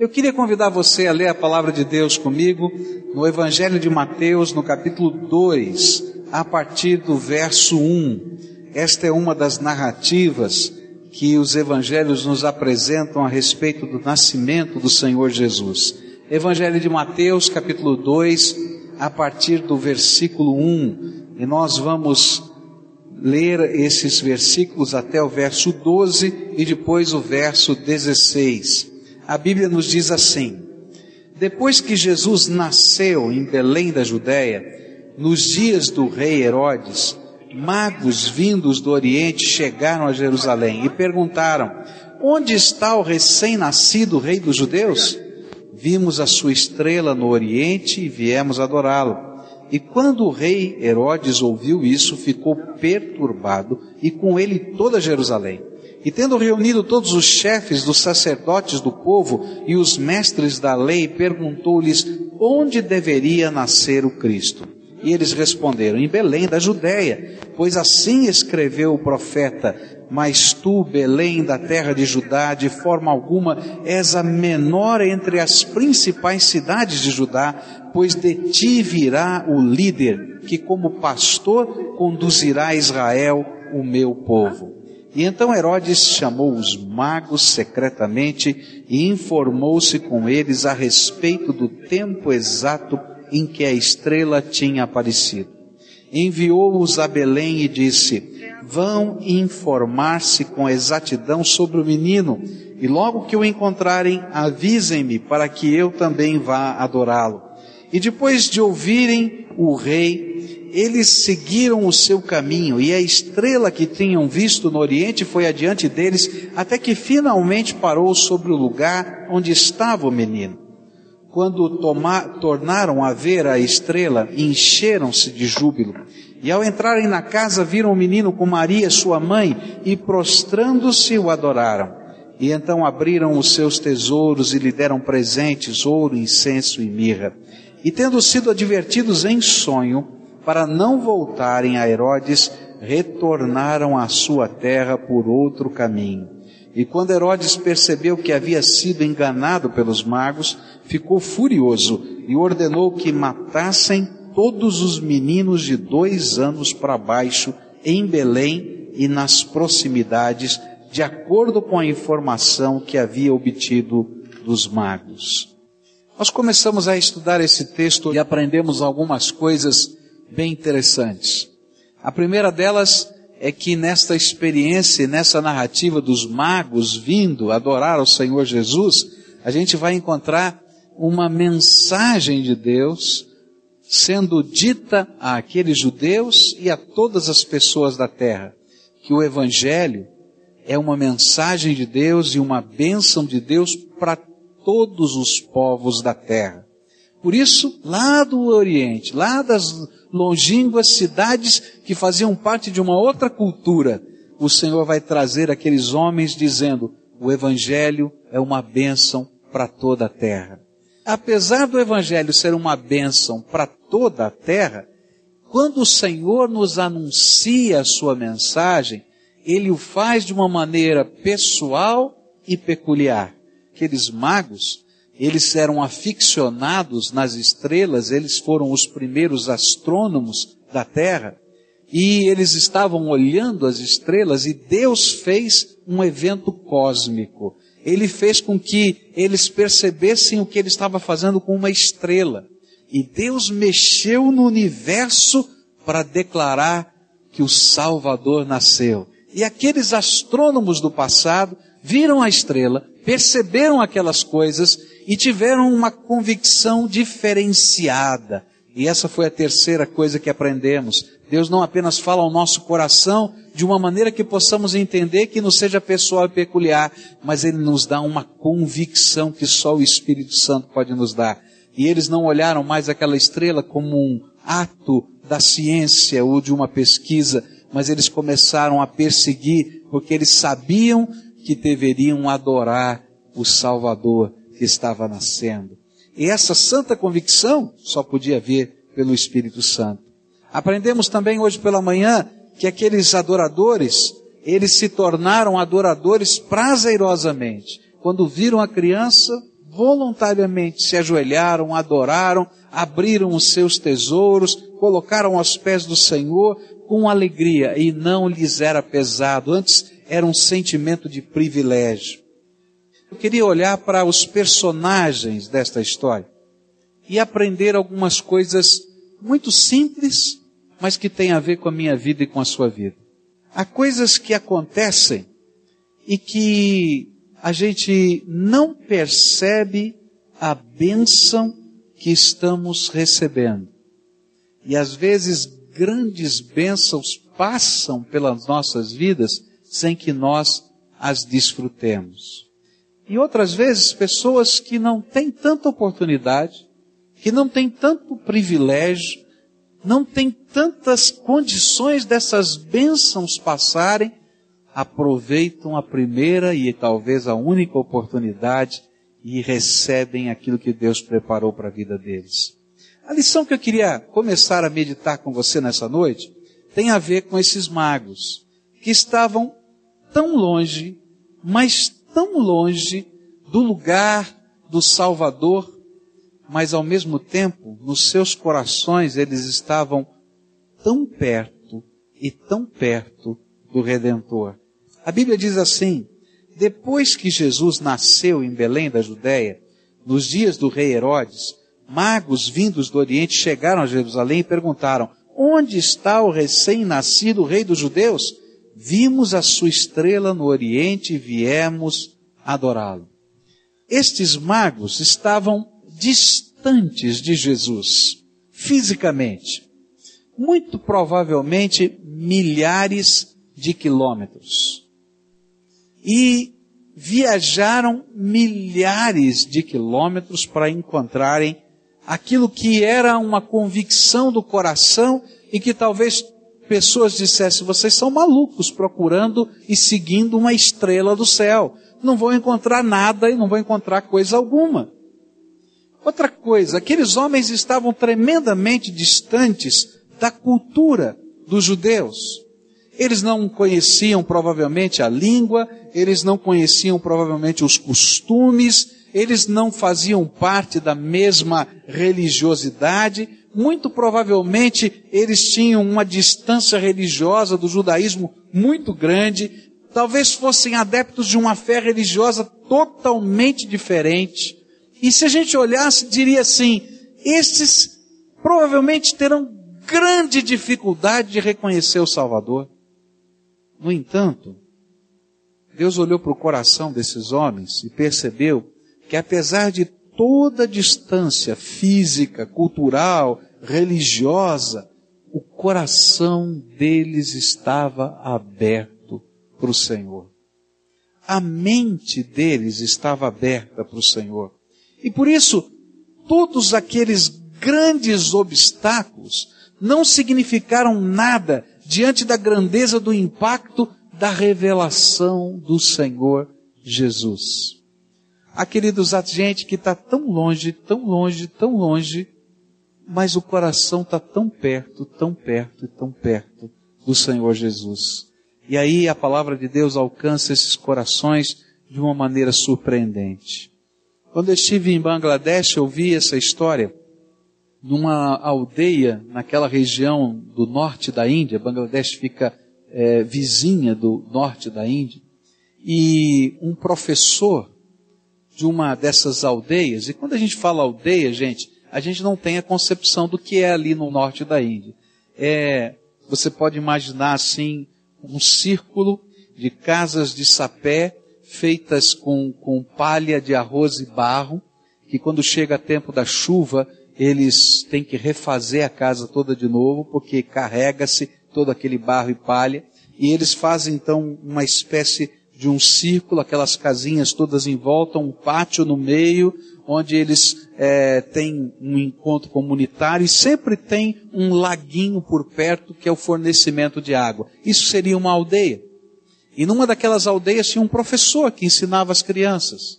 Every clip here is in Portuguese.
Eu queria convidar você a ler a palavra de Deus comigo no Evangelho de Mateus, no capítulo 2, a partir do verso 1. Esta é uma das narrativas que os evangelhos nos apresentam a respeito do nascimento do Senhor Jesus. Evangelho de Mateus, capítulo 2, a partir do versículo 1. E nós vamos ler esses versículos até o verso 12 e depois o verso 16 a Bíblia nos diz assim: Depois que Jesus nasceu em Belém da Judéia, nos dias do rei Herodes, magos vindos do Oriente chegaram a Jerusalém e perguntaram: Onde está o recém-nascido rei dos judeus? Vimos a sua estrela no Oriente e viemos adorá-lo. E quando o rei Herodes ouviu isso, ficou perturbado e com ele toda Jerusalém. E tendo reunido todos os chefes dos sacerdotes do povo e os mestres da lei, perguntou-lhes onde deveria nascer o Cristo. E eles responderam, em Belém da Judéia, pois assim escreveu o profeta, mas tu, Belém da terra de Judá, de forma alguma és a menor entre as principais cidades de Judá, pois de ti virá o líder, que como pastor conduzirá Israel, o meu povo. E então Herodes chamou os magos secretamente e informou-se com eles a respeito do tempo exato em que a estrela tinha aparecido. Enviou-os a Belém e disse: Vão informar-se com exatidão sobre o menino, e logo que o encontrarem, avisem-me para que eu também vá adorá-lo. E depois de ouvirem o rei, eles seguiram o seu caminho e a estrela que tinham visto no Oriente foi adiante deles até que finalmente parou sobre o lugar onde estava o menino. Quando tornaram a ver a estrela, encheram-se de júbilo. E ao entrarem na casa, viram o menino com Maria, sua mãe, e prostrando-se o adoraram. E então abriram os seus tesouros e lhe deram presentes, ouro, incenso e mirra. E tendo sido advertidos em sonho, para não voltarem a Herodes, retornaram à sua terra por outro caminho. E quando Herodes percebeu que havia sido enganado pelos magos, ficou furioso e ordenou que matassem todos os meninos de dois anos para baixo em Belém e nas proximidades, de acordo com a informação que havia obtido dos magos. Nós começamos a estudar esse texto e aprendemos algumas coisas bem interessantes. A primeira delas é que nesta experiência, nessa narrativa dos magos vindo adorar ao Senhor Jesus, a gente vai encontrar uma mensagem de Deus sendo dita àqueles judeus e a todas as pessoas da terra, que o Evangelho é uma mensagem de Deus e uma bênção de Deus para todos os povos da terra. Por isso, lá do Oriente, lá das longínquas cidades que faziam parte de uma outra cultura, o Senhor vai trazer aqueles homens dizendo: o Evangelho é uma bênção para toda a terra. Apesar do Evangelho ser uma bênção para toda a terra, quando o Senhor nos anuncia a sua mensagem, ele o faz de uma maneira pessoal e peculiar. Aqueles magos eles eram aficionados nas estrelas, eles foram os primeiros astrônomos da Terra, e eles estavam olhando as estrelas e Deus fez um evento cósmico. Ele fez com que eles percebessem o que ele estava fazendo com uma estrela. E Deus mexeu no universo para declarar que o Salvador nasceu. E aqueles astrônomos do passado viram a estrela, perceberam aquelas coisas e tiveram uma convicção diferenciada. E essa foi a terceira coisa que aprendemos. Deus não apenas fala ao nosso coração de uma maneira que possamos entender que não seja pessoal e peculiar, mas Ele nos dá uma convicção que só o Espírito Santo pode nos dar. E eles não olharam mais aquela estrela como um ato da ciência ou de uma pesquisa, mas eles começaram a perseguir porque eles sabiam que deveriam adorar o Salvador que estava nascendo. E essa santa convicção só podia vir pelo Espírito Santo. Aprendemos também hoje pela manhã que aqueles adoradores, eles se tornaram adoradores prazerosamente. Quando viram a criança voluntariamente se ajoelharam, adoraram, abriram os seus tesouros, colocaram aos pés do Senhor com alegria e não lhes era pesado, antes era um sentimento de privilégio. Eu queria olhar para os personagens desta história e aprender algumas coisas muito simples, mas que têm a ver com a minha vida e com a sua vida. Há coisas que acontecem e que a gente não percebe a bênção que estamos recebendo. E às vezes grandes bênçãos passam pelas nossas vidas sem que nós as desfrutemos. E outras vezes pessoas que não têm tanta oportunidade, que não têm tanto privilégio, não têm tantas condições dessas bênçãos passarem, aproveitam a primeira e talvez a única oportunidade e recebem aquilo que Deus preparou para a vida deles. A lição que eu queria começar a meditar com você nessa noite tem a ver com esses magos que estavam tão longe, mas tão longe do lugar do Salvador, mas ao mesmo tempo, nos seus corações, eles estavam tão perto e tão perto do Redentor. A Bíblia diz assim: depois que Jesus nasceu em Belém da Judéia, nos dias do rei Herodes, magos vindos do Oriente chegaram a Jerusalém e perguntaram: Onde está o recém-nascido rei dos judeus? Vimos a sua estrela no Oriente e viemos adorá-lo. Estes magos estavam distantes de Jesus, fisicamente, muito provavelmente milhares de quilômetros e viajaram milhares de quilômetros para encontrarem aquilo que era uma convicção do coração e que talvez pessoas dissessem: vocês são malucos procurando e seguindo uma estrela do céu. Não vão encontrar nada e não vão encontrar coisa alguma. Outra coisa, aqueles homens estavam tremendamente distantes da cultura dos judeus. Eles não conheciam provavelmente a língua, eles não conheciam provavelmente os costumes, eles não faziam parte da mesma religiosidade, muito provavelmente eles tinham uma distância religiosa do judaísmo muito grande, talvez fossem adeptos de uma fé religiosa totalmente diferente. E se a gente olhasse, diria assim: estes provavelmente terão grande dificuldade de reconhecer o Salvador. No entanto, Deus olhou para o coração desses homens e percebeu que apesar de toda distância física, cultural, religiosa, o coração deles estava aberto para o Senhor. A mente deles estava aberta para o Senhor. E por isso, todos aqueles grandes obstáculos não significaram nada diante da grandeza do impacto da revelação do Senhor Jesus. Ah, queridos, há gente que está tão longe, tão longe, tão longe, mas o coração está tão perto, tão perto tão perto do Senhor Jesus. E aí a palavra de Deus alcança esses corações de uma maneira surpreendente. Quando eu estive em Bangladesh, eu vi essa história numa aldeia naquela região do norte da Índia, Bangladesh fica é, vizinha do norte da Índia, e um professor de uma dessas aldeias, e quando a gente fala aldeia, gente, a gente não tem a concepção do que é ali no norte da Índia. É, você pode imaginar assim, um círculo de casas de sapé feitas com, com palha de arroz e barro, que quando chega tempo da chuva, eles têm que refazer a casa toda de novo, porque carrega-se todo aquele barro e palha, e eles fazem então uma espécie de um círculo, aquelas casinhas todas em volta, um pátio no meio, onde eles é, têm um encontro comunitário e sempre tem um laguinho por perto que é o fornecimento de água. Isso seria uma aldeia. E numa daquelas aldeias tinha um professor que ensinava as crianças.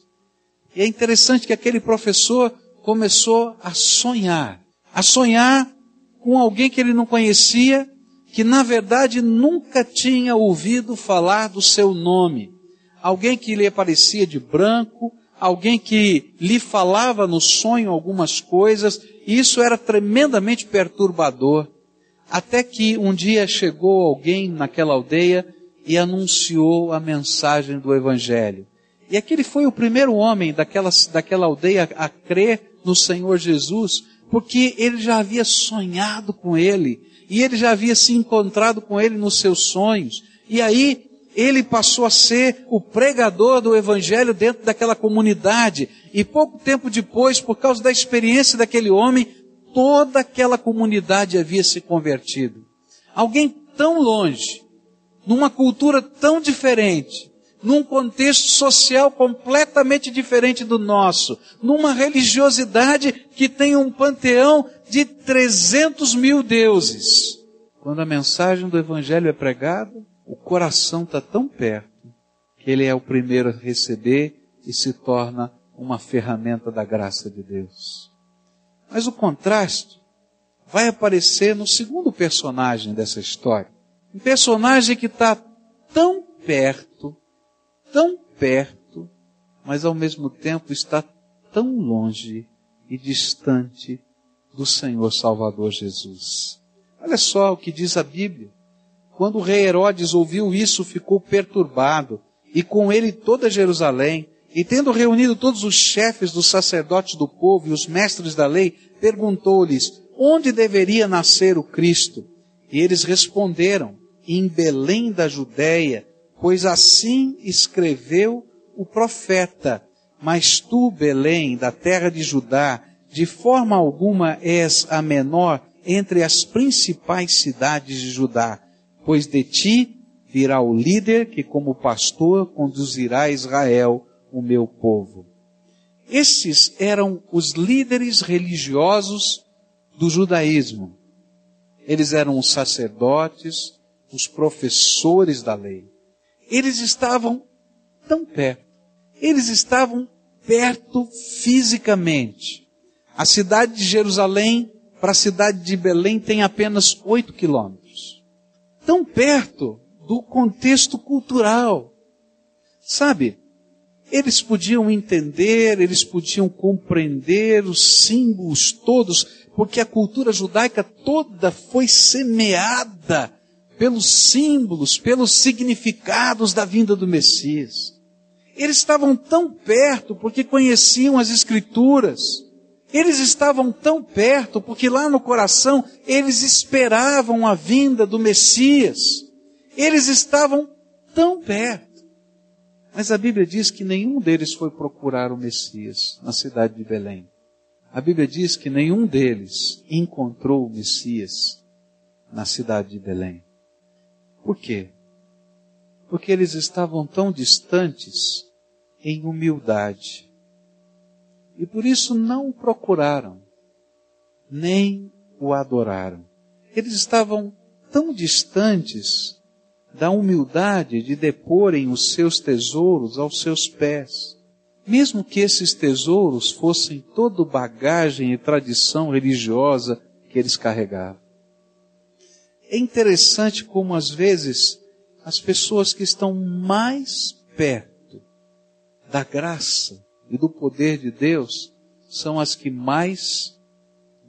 E é interessante que aquele professor começou a sonhar, a sonhar com alguém que ele não conhecia, que na verdade nunca tinha ouvido falar do seu nome. Alguém que lhe aparecia de branco, alguém que lhe falava no sonho algumas coisas, e isso era tremendamente perturbador. Até que um dia chegou alguém naquela aldeia e anunciou a mensagem do Evangelho. E aquele foi o primeiro homem daquela, daquela aldeia a crer no Senhor Jesus, porque ele já havia sonhado com ele, e ele já havia se encontrado com ele nos seus sonhos. E aí, ele passou a ser o pregador do Evangelho dentro daquela comunidade. E pouco tempo depois, por causa da experiência daquele homem, toda aquela comunidade havia se convertido. Alguém tão longe, numa cultura tão diferente, num contexto social completamente diferente do nosso, numa religiosidade que tem um panteão de 300 mil deuses. Quando a mensagem do Evangelho é pregada, o coração está tão perto que ele é o primeiro a receber e se torna uma ferramenta da graça de Deus. Mas o contraste vai aparecer no segundo personagem dessa história. Um personagem que está tão perto tão perto, mas ao mesmo tempo está tão longe e distante do Senhor Salvador Jesus. Olha só o que diz a Bíblia. Quando o rei Herodes ouviu isso, ficou perturbado, e com ele toda Jerusalém, e tendo reunido todos os chefes dos sacerdotes do povo e os mestres da lei, perguntou-lhes, onde deveria nascer o Cristo? E eles responderam, em Belém da Judéia, pois assim escreveu o profeta. Mas tu, Belém, da terra de Judá, de forma alguma és a menor entre as principais cidades de Judá, pois de ti virá o líder que, como pastor, conduzirá Israel, o meu povo. Esses eram os líderes religiosos do judaísmo. Eles eram os sacerdotes, os professores da lei. Eles estavam tão perto. Eles estavam perto fisicamente. A cidade de Jerusalém para a cidade de Belém tem apenas oito quilômetros. Tão perto do contexto cultural. Sabe, eles podiam entender, eles podiam compreender os símbolos todos, porque a cultura judaica toda foi semeada pelos símbolos, pelos significados da vinda do Messias. Eles estavam tão perto porque conheciam as Escrituras. Eles estavam tão perto porque lá no coração eles esperavam a vinda do Messias. Eles estavam tão perto. Mas a Bíblia diz que nenhum deles foi procurar o Messias na cidade de Belém. A Bíblia diz que nenhum deles encontrou o Messias na cidade de Belém. Por quê? Porque eles estavam tão distantes em humildade. E por isso não o procuraram, nem o adoraram. Eles estavam tão distantes da humildade de deporem os seus tesouros aos seus pés. Mesmo que esses tesouros fossem todo bagagem e tradição religiosa que eles carregavam. É interessante como às vezes as pessoas que estão mais perto da graça e do poder de Deus são as que mais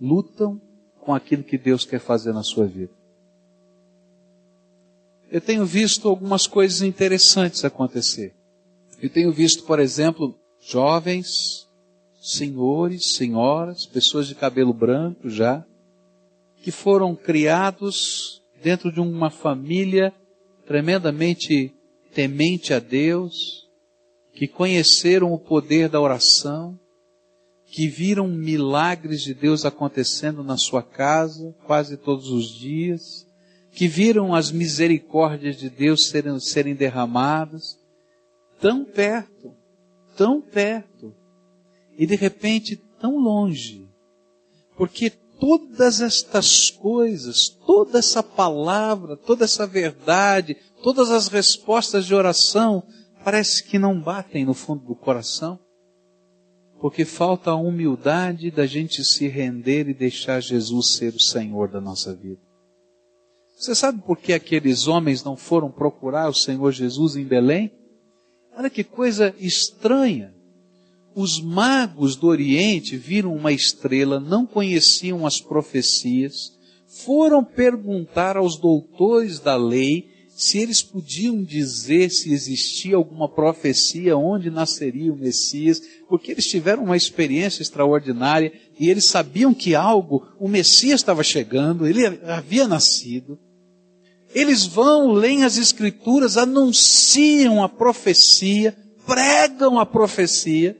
lutam com aquilo que Deus quer fazer na sua vida. Eu tenho visto algumas coisas interessantes acontecer. Eu tenho visto, por exemplo, jovens, senhores, senhoras, pessoas de cabelo branco já, que foram criados dentro de uma família tremendamente temente a Deus, que conheceram o poder da oração, que viram milagres de Deus acontecendo na sua casa quase todos os dias, que viram as misericórdias de Deus serem, serem derramadas, tão perto, tão perto, e de repente tão longe, porque todas estas coisas, toda essa palavra, toda essa verdade, todas as respostas de oração, parece que não batem no fundo do coração, porque falta a humildade da gente se render e deixar Jesus ser o Senhor da nossa vida. Você sabe por que aqueles homens não foram procurar o Senhor Jesus em Belém? Olha que coisa estranha. os magos do Oriente viram uma estrela, não conheciam as profecias, foram perguntar aos doutores da lei se eles podiam dizer se existia alguma profecia onde nasceria o Messias, porque eles tiveram uma experiência extraordinária e eles sabiam que algo, o Messias estava chegando, ele havia nascido. Eles vão, leem as Escrituras, anunciam a profecia, pregam a profecia,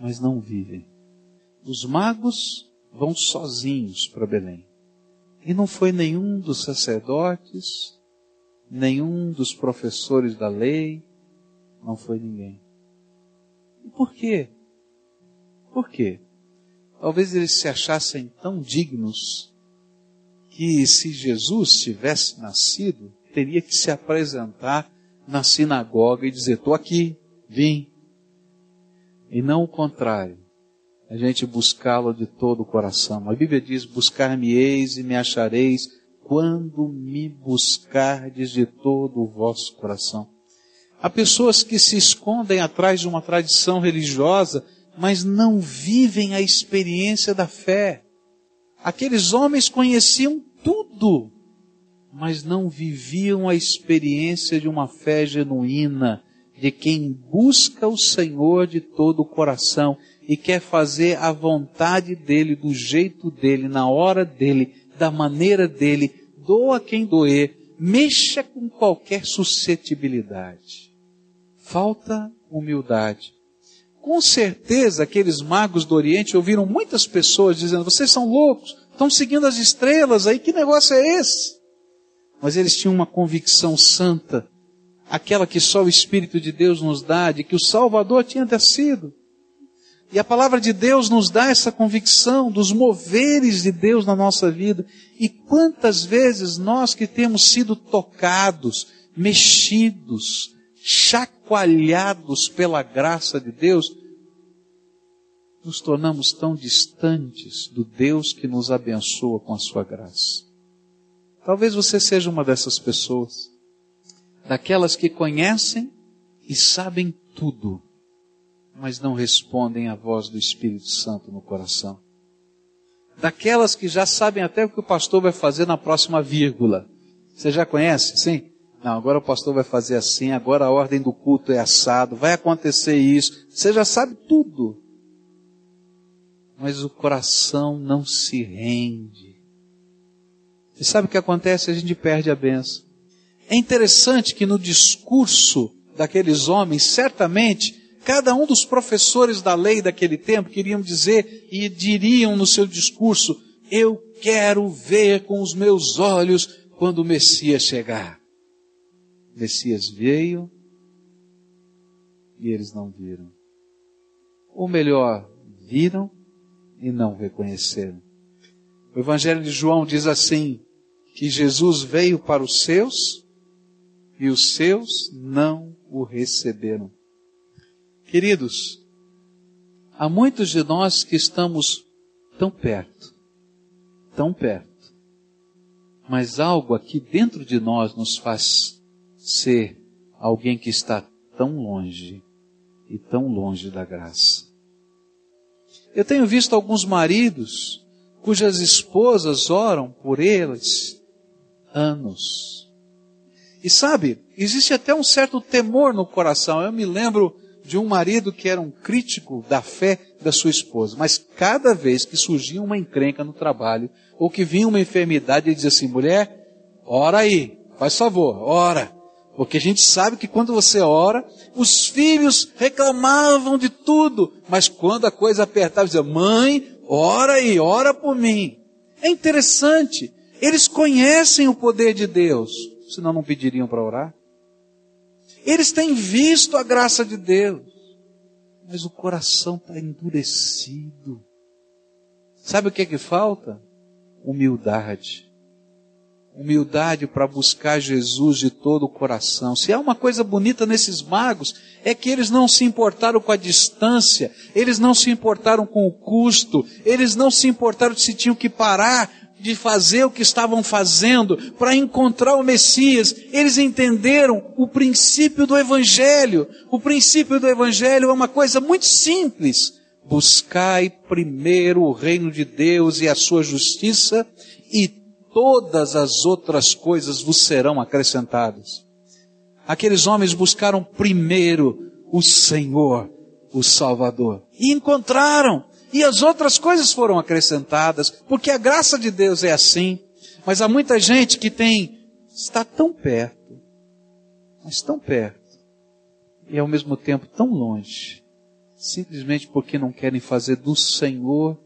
mas não vivem. Os magos vão sozinhos para Belém. E não foi nenhum dos sacerdotes, nenhum dos professores da lei, não foi ninguém. E por quê? Por quê? Talvez eles se achassem tão dignos que se Jesus tivesse nascido, teria que se apresentar na sinagoga e dizer: estou aqui, vim. E não o contrário. A gente buscá-lo de todo o coração. A Bíblia diz: buscar-me-eis e me achareis quando me buscardes de todo o vosso coração. Há pessoas que se escondem atrás de uma tradição religiosa, mas não vivem a experiência da fé. Aqueles homens conheciam tudo, mas não viviam a experiência de uma fé genuína, de quem busca o Senhor de todo o coração e quer fazer a vontade dele, do jeito dele, na hora dele, da maneira dele, doa quem doer, mexa com qualquer suscetibilidade. Falta humildade. Com certeza, aqueles magos do Oriente ouviram muitas pessoas dizendo: vocês são loucos, estão seguindo as estrelas aí, que negócio é esse? Mas eles tinham uma convicção santa, aquela que só o Espírito de Deus nos dá, de que o Salvador tinha descido. E a palavra de Deus nos dá essa convicção dos moveres de Deus na nossa vida. E quantas vezes nós que temos sido tocados, mexidos, chacoalhados pela graça de Deus, nos tornamos tão distantes do Deus que nos abençoa com a sua graça. Talvez você seja uma dessas pessoas, daquelas que conhecem e sabem tudo mas não respondem à voz do Espírito Santo no coração. Daquelas que já sabem até o que o pastor vai fazer na próxima vírgula. Você já conhece? Sim? Não, agora o pastor vai fazer assim, agora a ordem do culto é assado, vai acontecer isso. Você já sabe tudo. Mas o coração não se rende. E sabe o que acontece? A gente perde a benção. É interessante que no discurso daqueles homens, certamente, Cada um dos professores da lei daquele tempo queriam dizer e diriam no seu discurso: Eu quero ver com os meus olhos quando o Messias chegar. O Messias veio e eles não viram. Ou melhor, viram e não reconheceram. O Evangelho de João diz assim: que Jesus veio para os seus e os seus não o receberam. Queridos, há muitos de nós que estamos tão perto, tão perto, mas algo aqui dentro de nós nos faz ser alguém que está tão longe e tão longe da graça. Eu tenho visto alguns maridos cujas esposas oram por eles anos. E sabe, existe até um certo temor no coração. Eu me lembro de um marido que era um crítico da fé da sua esposa, mas cada vez que surgia uma encrenca no trabalho, ou que vinha uma enfermidade, ele dizia assim, mulher, ora aí, faz favor, ora. Porque a gente sabe que quando você ora, os filhos reclamavam de tudo, mas quando a coisa apertava, dizia, mãe, ora aí, ora por mim. É interessante, eles conhecem o poder de Deus, senão não pediriam para orar. Eles têm visto a graça de Deus, mas o coração está endurecido. Sabe o que é que falta? Humildade. Humildade para buscar Jesus de todo o coração. Se há uma coisa bonita nesses magos, é que eles não se importaram com a distância, eles não se importaram com o custo, eles não se importaram se tinham que parar de fazer o que estavam fazendo para encontrar o Messias. Eles entenderam o princípio do Evangelho. O princípio do Evangelho é uma coisa muito simples. Buscai primeiro o reino de Deus e a sua justiça, e todas as outras coisas vos serão acrescentadas. Aqueles homens buscaram primeiro o Senhor, o Salvador, e encontraram. E as outras coisas foram acrescentadas, porque a graça de Deus é assim. Mas há muita gente que tem, está tão perto, mas tão perto, e ao mesmo tempo tão longe, simplesmente porque não querem fazer do Senhor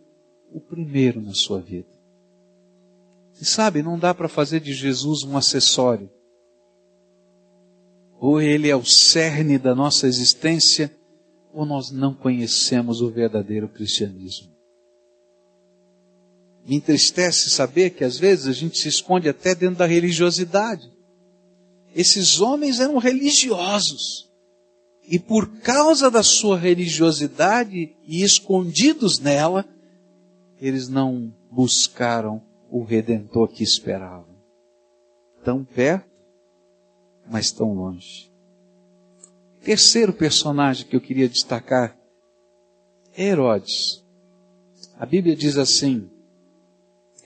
o primeiro na sua vida. E sabe, não dá para fazer de Jesus um acessório. Ou ele é o cerne da nossa existência, ou nós não conhecemos o verdadeiro cristianismo. Me entristece saber que às vezes a gente se esconde até dentro da religiosidade. Esses homens eram religiosos. E por causa da sua religiosidade e escondidos nela, eles não buscaram o redentor que esperavam. Tão perto, mas tão longe. Terceiro personagem que eu queria destacar é Herodes. A Bíblia diz assim: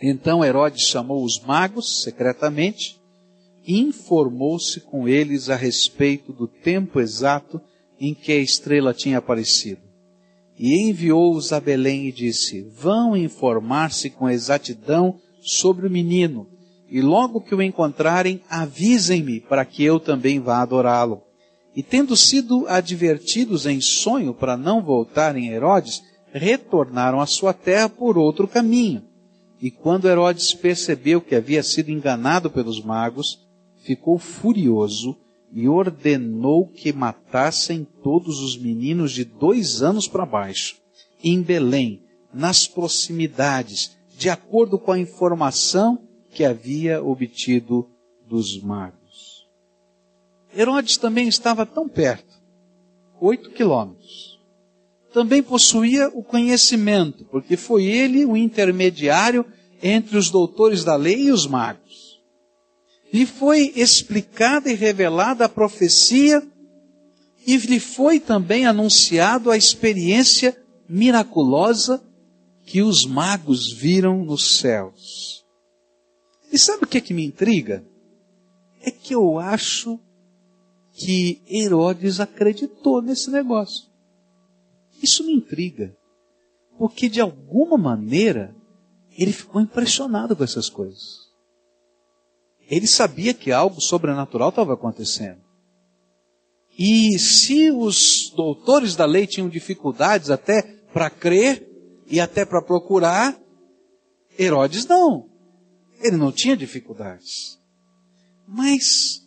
Então Herodes chamou os magos secretamente e informou-se com eles a respeito do tempo exato em que a estrela tinha aparecido. E enviou-os a Belém e disse: Vão informar-se com exatidão sobre o menino, e logo que o encontrarem, avisem-me para que eu também vá adorá-lo. E tendo sido advertidos em sonho para não voltarem a Herodes, retornaram à sua terra por outro caminho. E quando Herodes percebeu que havia sido enganado pelos magos, ficou furioso e ordenou que matassem todos os meninos de dois anos para baixo, em Belém, nas proximidades, de acordo com a informação que havia obtido dos magos. Herodes também estava tão perto, oito quilômetros. Também possuía o conhecimento, porque foi ele o intermediário entre os doutores da lei e os magos. Lhe foi explicada e revelada a profecia e lhe foi também anunciado a experiência miraculosa que os magos viram nos céus. E sabe o que é que me intriga? É que eu acho que Herodes acreditou nesse negócio. Isso me intriga. Porque de alguma maneira ele ficou impressionado com essas coisas. Ele sabia que algo sobrenatural estava acontecendo. E se os doutores da lei tinham dificuldades até para crer e até para procurar, Herodes não. Ele não tinha dificuldades. Mas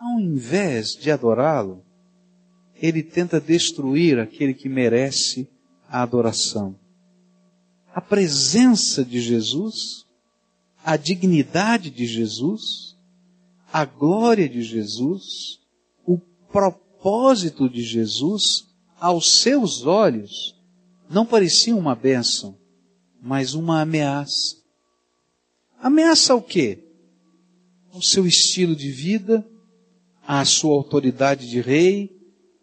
ao invés de adorá-lo, ele tenta destruir aquele que merece a adoração. A presença de Jesus, a dignidade de Jesus, a glória de Jesus, o propósito de Jesus, aos seus olhos, não parecia uma bênção, mas uma ameaça. Ameaça ao quê? Ao seu estilo de vida, à sua autoridade de rei,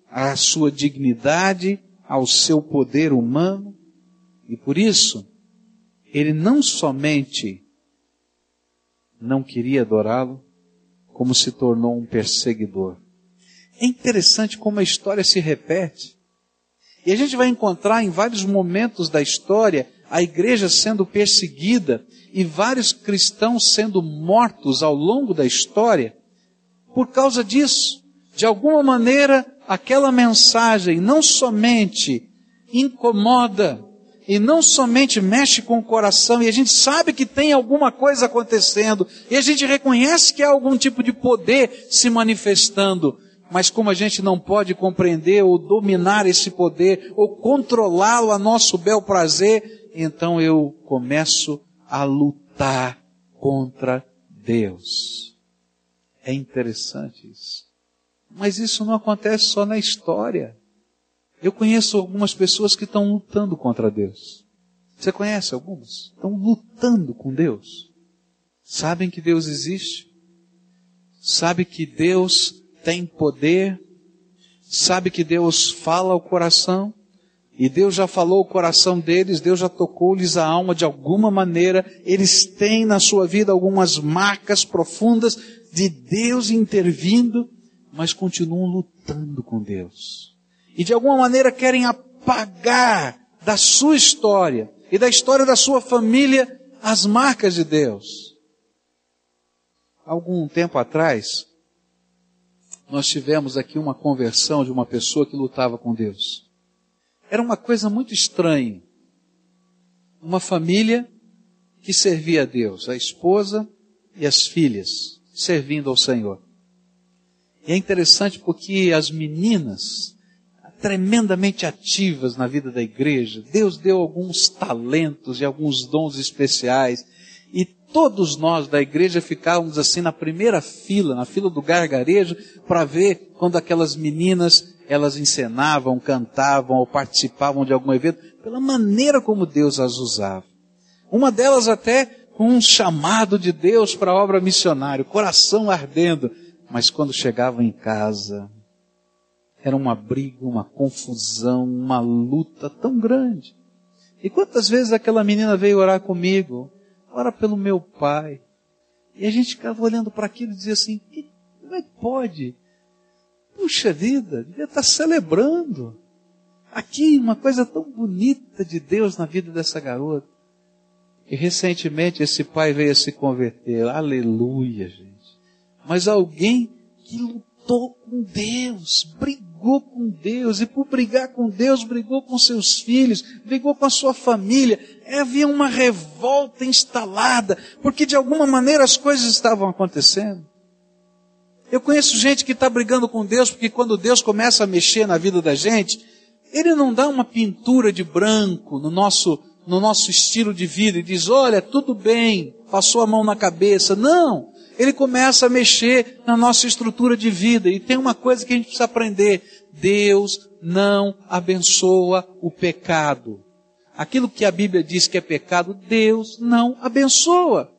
à sua dignidade, ao seu poder humano. E por isso, ele não somente não queria adorá-lo, como se tornou um perseguidor. É interessante como a história se repete. E a gente vai encontrar em vários momentos da história a igreja sendo perseguida e vários cristãos sendo mortos ao longo da história por causa disso. De alguma maneira, aquela mensagem não somente incomoda e não somente mexe com o coração, e a gente sabe que tem alguma coisa acontecendo, e a gente reconhece que há algum tipo de poder se manifestando, mas como a gente não pode compreender ou dominar esse poder, ou controlá-lo a nosso bel prazer, então eu começo a lutar contra Deus. É interessante isso. Mas isso não acontece só na história. Eu conheço algumas pessoas que estão lutando contra Deus. Você conhece algumas? Estão lutando com Deus. Sabem que Deus existe. Sabe que Deus tem poder. Sabe que Deus fala ao coração. E Deus já falou o coração deles, Deus já tocou-lhes a alma de alguma maneira, eles têm na sua vida algumas marcas profundas de Deus intervindo, mas continuam lutando com Deus. E de alguma maneira querem apagar da sua história e da história da sua família as marcas de Deus. Algum tempo atrás, nós tivemos aqui uma conversão de uma pessoa que lutava com Deus. Era uma coisa muito estranha. Uma família que servia a Deus, a esposa e as filhas, servindo ao Senhor. E é interessante porque as meninas, tremendamente ativas na vida da igreja, Deus deu alguns talentos e alguns dons especiais, e todos nós da igreja ficávamos assim na primeira fila, na fila do gargarejo, para ver quando aquelas meninas elas encenavam, cantavam ou participavam de algum evento, pela maneira como Deus as usava. Uma delas até um chamado de Deus para a obra missionária, coração ardendo, mas quando chegavam em casa, era uma briga, uma confusão, uma luta tão grande. E quantas vezes aquela menina veio orar comigo? Ora pelo meu pai. E a gente ficava olhando para aquilo e dizia assim, como é que pode? Puxa vida, devia estar celebrando. Aqui, uma coisa tão bonita de Deus na vida dessa garota. E recentemente esse pai veio a se converter. Aleluia, gente. Mas alguém que lutou com Deus, brigou com Deus, e por brigar com Deus, brigou com seus filhos, brigou com a sua família. Havia uma revolta instalada, porque de alguma maneira as coisas estavam acontecendo. Eu conheço gente que está brigando com Deus porque quando Deus começa a mexer na vida da gente, Ele não dá uma pintura de branco no nosso, no nosso estilo de vida e diz, olha, tudo bem, passou a mão na cabeça. Não! Ele começa a mexer na nossa estrutura de vida. E tem uma coisa que a gente precisa aprender. Deus não abençoa o pecado. Aquilo que a Bíblia diz que é pecado, Deus não abençoa.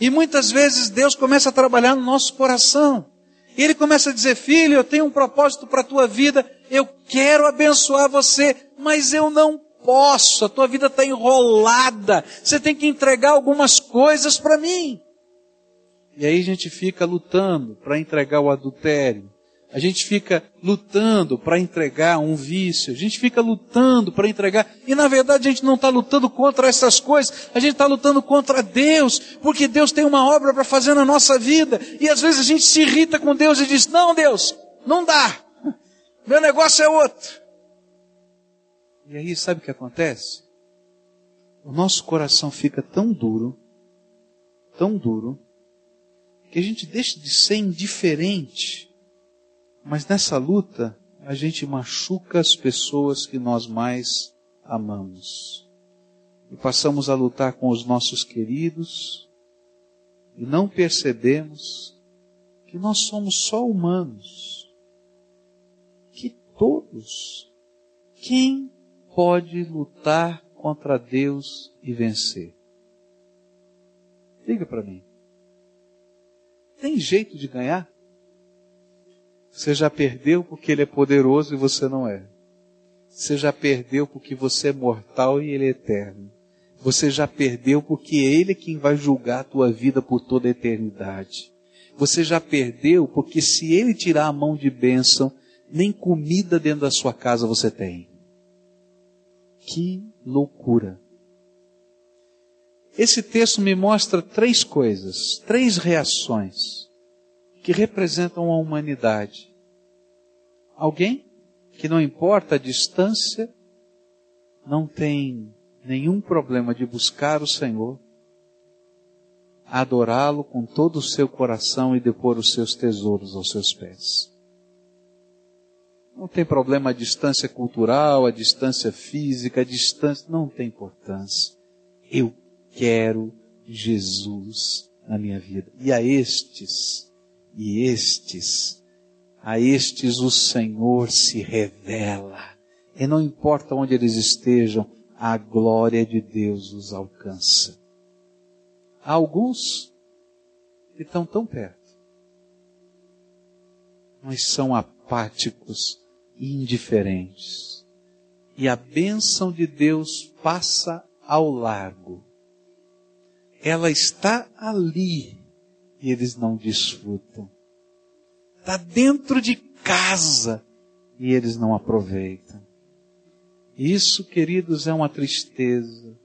E muitas vezes Deus começa a trabalhar no nosso coração. E ele começa a dizer: Filho, eu tenho um propósito para a tua vida, eu quero abençoar você, mas eu não posso, a tua vida está enrolada, você tem que entregar algumas coisas para mim. E aí a gente fica lutando para entregar o adultério, a gente fica lutando para entregar um vício, a gente fica lutando para entregar, e na verdade a gente não está lutando contra essas coisas, a gente está lutando contra Deus, porque Deus tem uma obra para fazer na nossa vida, e às vezes a gente se irrita com Deus e diz: Não, Deus, não dá, meu negócio é outro. E aí sabe o que acontece? O nosso coração fica tão duro, tão duro, que a gente deixa de ser indiferente mas nessa luta, a gente machuca as pessoas que nós mais amamos. E passamos a lutar com os nossos queridos e não percebemos que nós somos só humanos. Que todos, quem pode lutar contra Deus e vencer? Diga para mim. Tem jeito de ganhar? Você já perdeu porque ele é poderoso e você não é. Você já perdeu porque você é mortal e ele é eterno. Você já perdeu porque é ele quem vai julgar a tua vida por toda a eternidade. Você já perdeu porque se ele tirar a mão de bênção, nem comida dentro da sua casa você tem. Que loucura. Esse texto me mostra três coisas, três reações que representam a humanidade. Alguém que não importa a distância, não tem nenhum problema de buscar o Senhor, adorá-lo com todo o seu coração e depor os seus tesouros aos seus pés. Não tem problema a distância cultural, a distância física, a distância, não tem importância. Eu quero Jesus na minha vida. E a estes e estes, a estes o Senhor se revela. E não importa onde eles estejam, a glória de Deus os alcança. Há alguns que estão tão perto, mas são apáticos indiferentes. E a bênção de Deus passa ao largo. Ela está ali e eles não desfrutam. Está dentro de casa e eles não aproveitam. Isso, queridos, é uma tristeza,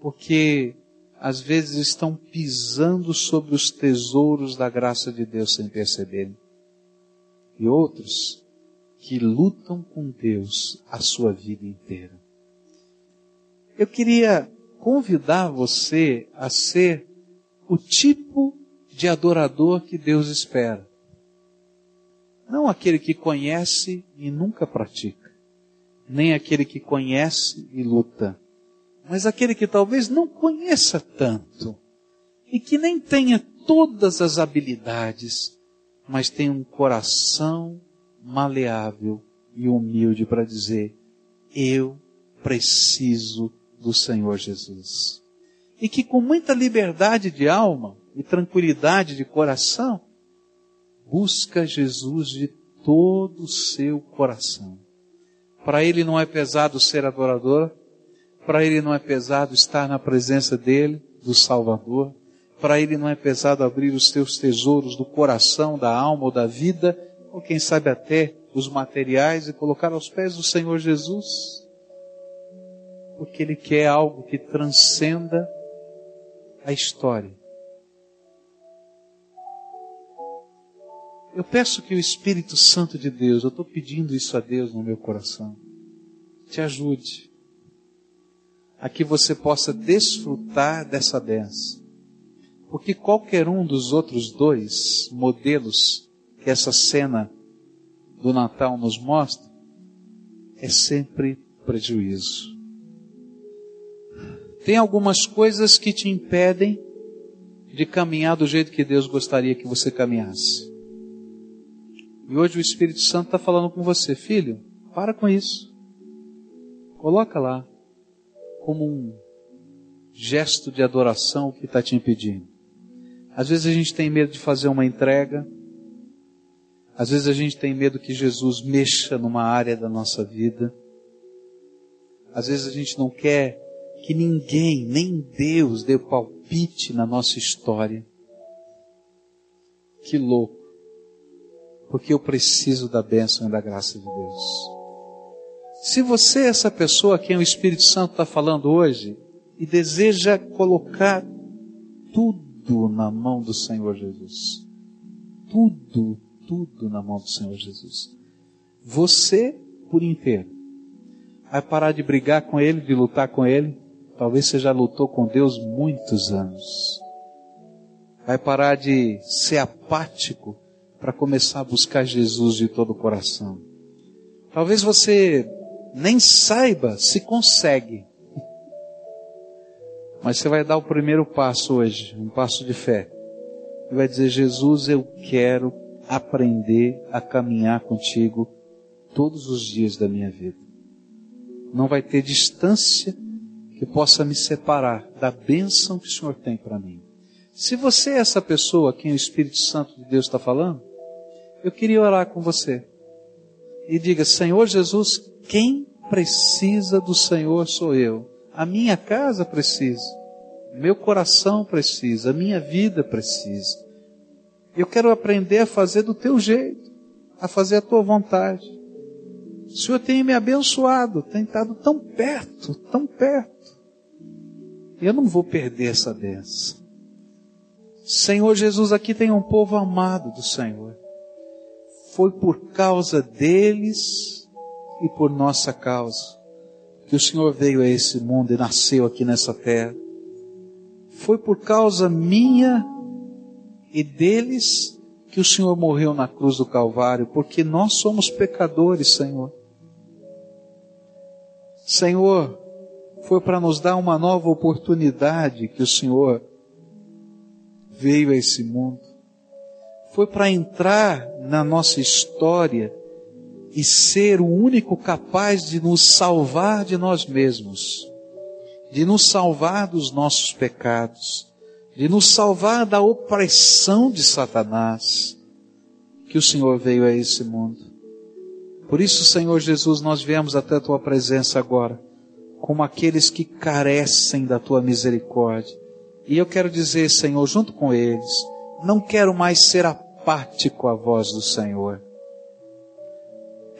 porque às vezes estão pisando sobre os tesouros da graça de Deus sem perceberem. E outros que lutam com Deus a sua vida inteira. Eu queria convidar você a ser o tipo de adorador que Deus espera. Não aquele que conhece e nunca pratica, nem aquele que conhece e luta, mas aquele que talvez não conheça tanto e que nem tenha todas as habilidades, mas tem um coração maleável e humilde para dizer: Eu preciso do Senhor Jesus. E que com muita liberdade de alma e tranquilidade de coração, busca Jesus de todo o seu coração. Para ele não é pesado ser adorador, para ele não é pesado estar na presença dele, do Salvador, para ele não é pesado abrir os teus tesouros do coração, da alma ou da vida, ou quem sabe até os materiais e colocar aos pés do Senhor Jesus porque Ele quer algo que transcenda a história. Eu peço que o Espírito Santo de Deus, eu estou pedindo isso a Deus no meu coração, te ajude a que você possa desfrutar dessa benção. Porque qualquer um dos outros dois modelos que essa cena do Natal nos mostra é sempre prejuízo. Tem algumas coisas que te impedem de caminhar do jeito que Deus gostaria que você caminhasse. E hoje o Espírito Santo está falando com você, filho, para com isso. Coloca lá como um gesto de adoração o que está te impedindo. Às vezes a gente tem medo de fazer uma entrega. Às vezes a gente tem medo que Jesus mexa numa área da nossa vida. Às vezes a gente não quer que ninguém, nem Deus, deu palpite na nossa história. Que louco. Porque eu preciso da bênção e da graça de Deus. Se você é essa pessoa a quem o Espírito Santo está falando hoje e deseja colocar tudo na mão do Senhor Jesus, tudo, tudo na mão do Senhor Jesus, você por inteiro vai parar de brigar com Ele, de lutar com Ele, Talvez você já lutou com Deus muitos anos. Vai parar de ser apático para começar a buscar Jesus de todo o coração. Talvez você nem saiba se consegue. Mas você vai dar o primeiro passo hoje, um passo de fé. E vai dizer: Jesus, eu quero aprender a caminhar contigo todos os dias da minha vida. Não vai ter distância que possa me separar da bênção que o Senhor tem para mim. Se você é essa pessoa a quem o Espírito Santo de Deus está falando, eu queria orar com você. E diga, Senhor Jesus, quem precisa do Senhor sou eu. A minha casa precisa. Meu coração precisa. A minha vida precisa. Eu quero aprender a fazer do teu jeito. A fazer a tua vontade. O Senhor tem me abençoado, tem estado tão perto, tão perto. Eu não vou perder essa benção. Senhor Jesus, aqui tem um povo amado do Senhor. Foi por causa deles e por nossa causa que o Senhor veio a esse mundo e nasceu aqui nessa terra. Foi por causa minha e deles que o Senhor morreu na cruz do Calvário, porque nós somos pecadores, Senhor. Senhor, foi para nos dar uma nova oportunidade que o Senhor veio a esse mundo. Foi para entrar na nossa história e ser o único capaz de nos salvar de nós mesmos, de nos salvar dos nossos pecados, de nos salvar da opressão de Satanás, que o Senhor veio a esse mundo. Por isso, Senhor Jesus, nós viemos até a tua presença agora, como aqueles que carecem da tua misericórdia. E eu quero dizer, Senhor, junto com eles, não quero mais ser apático à voz do Senhor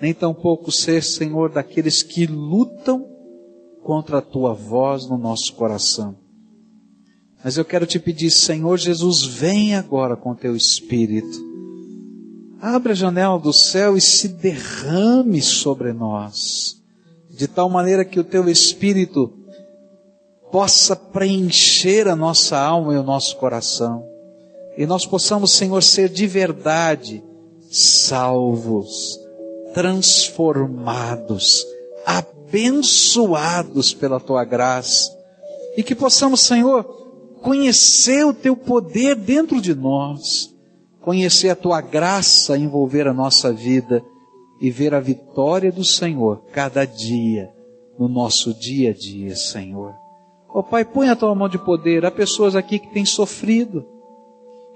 nem tampouco ser, Senhor, daqueles que lutam contra a tua voz no nosso coração. Mas eu quero te pedir, Senhor Jesus, vem agora com teu Espírito. Abre a janela do céu e se derrame sobre nós, de tal maneira que o teu Espírito possa preencher a nossa alma e o nosso coração. E nós possamos, Senhor, ser de verdade salvos, transformados, abençoados pela tua graça. E que possamos, Senhor, conhecer o teu poder dentro de nós, conhecer a tua graça envolver a nossa vida e ver a vitória do Senhor cada dia, no nosso dia a dia, Senhor. Ó oh, Pai, põe a tua mão de poder. Há pessoas aqui que têm sofrido,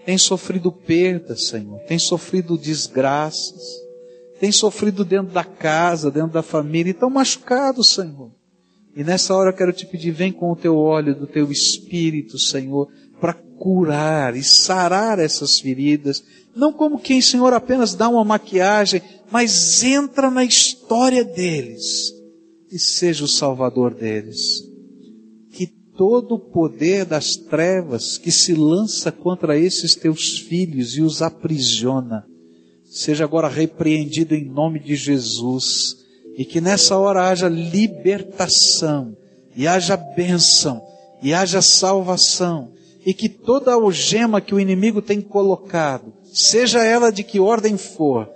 têm sofrido perdas, Senhor, têm sofrido desgraças têm sofrido dentro da casa, dentro da família, e estão machucados, Senhor. E nessa hora eu quero te pedir, vem com o teu óleo do teu espírito, Senhor, para curar e sarar essas feridas. Não como quem, Senhor, apenas dá uma maquiagem, mas entra na história deles e seja o salvador deles. Que todo o poder das trevas que se lança contra esses teus filhos e os aprisiona, seja agora repreendido em nome de Jesus e que nessa hora haja libertação e haja bênção e haja salvação e que toda algema que o inimigo tem colocado, seja ela de que ordem for,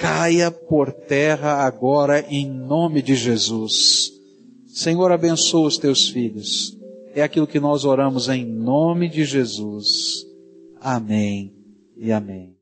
caia por terra agora em nome de Jesus. Senhor, abençoa os teus filhos. É aquilo que nós oramos em nome de Jesus. Amém e amém.